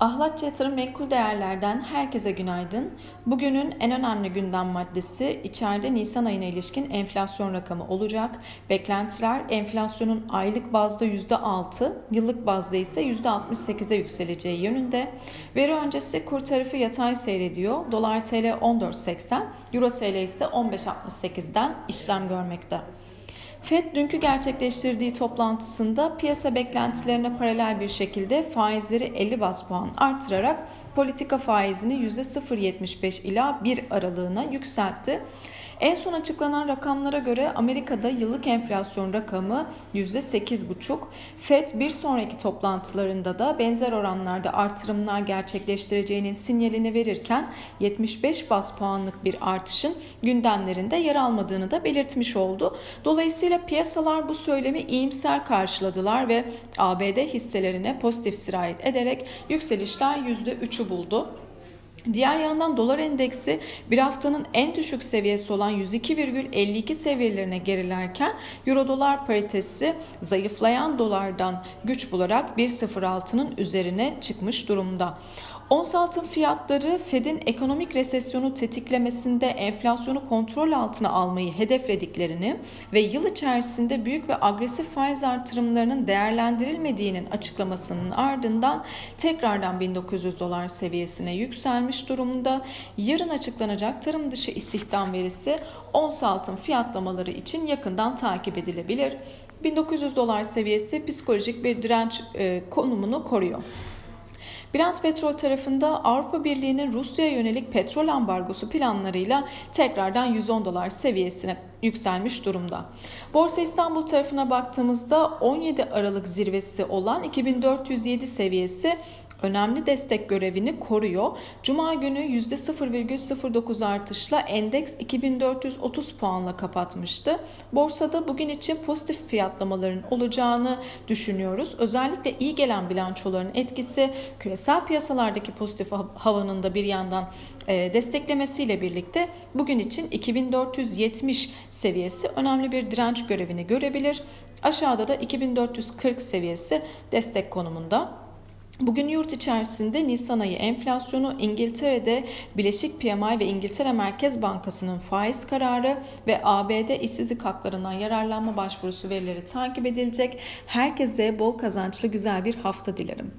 Ahlatçı Yatırım Menkul Değerler'den herkese günaydın. Bugünün en önemli gündem maddesi içeride Nisan ayına ilişkin enflasyon rakamı olacak. Beklentiler enflasyonun aylık bazda %6, yıllık bazda ise %68'e yükseleceği yönünde. Veri öncesi kur tarafı yatay seyrediyor. Dolar TL 14.80, Euro TL ise 15.68'den işlem görmekte. FED dünkü gerçekleştirdiği toplantısında piyasa beklentilerine paralel bir şekilde faizleri 50 bas puan artırarak politika faizini %0.75 ila 1 aralığına yükseltti. En son açıklanan rakamlara göre Amerika'da yıllık enflasyon rakamı %8,5. FED bir sonraki toplantılarında da benzer oranlarda artırımlar gerçekleştireceğinin sinyalini verirken 75 bas puanlık bir artışın gündemlerinde yer almadığını da belirtmiş oldu. Dolayısıyla piyasalar bu söylemi iyimser karşıladılar ve ABD hisselerine pozitif sirayet ederek yükselişler %3'ü buldu. Diğer yandan dolar endeksi bir haftanın en düşük seviyesi olan 102,52 seviyelerine gerilerken euro dolar paritesi zayıflayan dolardan güç bularak 1.06'nın üzerine çıkmış durumda. Ons altın fiyatları Fed'in ekonomik resesyonu tetiklemesinde enflasyonu kontrol altına almayı hedeflediklerini ve yıl içerisinde büyük ve agresif faiz artırımlarının değerlendirilmediğinin açıklamasının ardından tekrardan 1900 dolar seviyesine yükselmiş durumda. Yarın açıklanacak tarım dışı istihdam verisi ons altın fiyatlamaları için yakından takip edilebilir. 1900 dolar seviyesi psikolojik bir direnç e, konumunu koruyor. Brent Petrol tarafında Avrupa Birliği'nin Rusya'ya yönelik petrol ambargosu planlarıyla tekrardan 110 dolar seviyesine yükselmiş durumda. Borsa İstanbul tarafına baktığımızda 17 Aralık zirvesi olan 2407 seviyesi önemli destek görevini koruyor. Cuma günü %0,09 artışla endeks 2430 puanla kapatmıştı. Borsada bugün için pozitif fiyatlamaların olacağını düşünüyoruz. Özellikle iyi gelen bilançoların etkisi küresel piyasalardaki pozitif havanın da bir yandan e, desteklemesiyle birlikte bugün için 2470 seviyesi önemli bir direnç görevini görebilir. Aşağıda da 2440 seviyesi destek konumunda. Bugün yurt içerisinde Nisan ayı enflasyonu İngiltere'de Bileşik PMI ve İngiltere Merkez Bankası'nın faiz kararı ve ABD işsizlik haklarından yararlanma başvurusu verileri takip edilecek. Herkese bol kazançlı güzel bir hafta dilerim.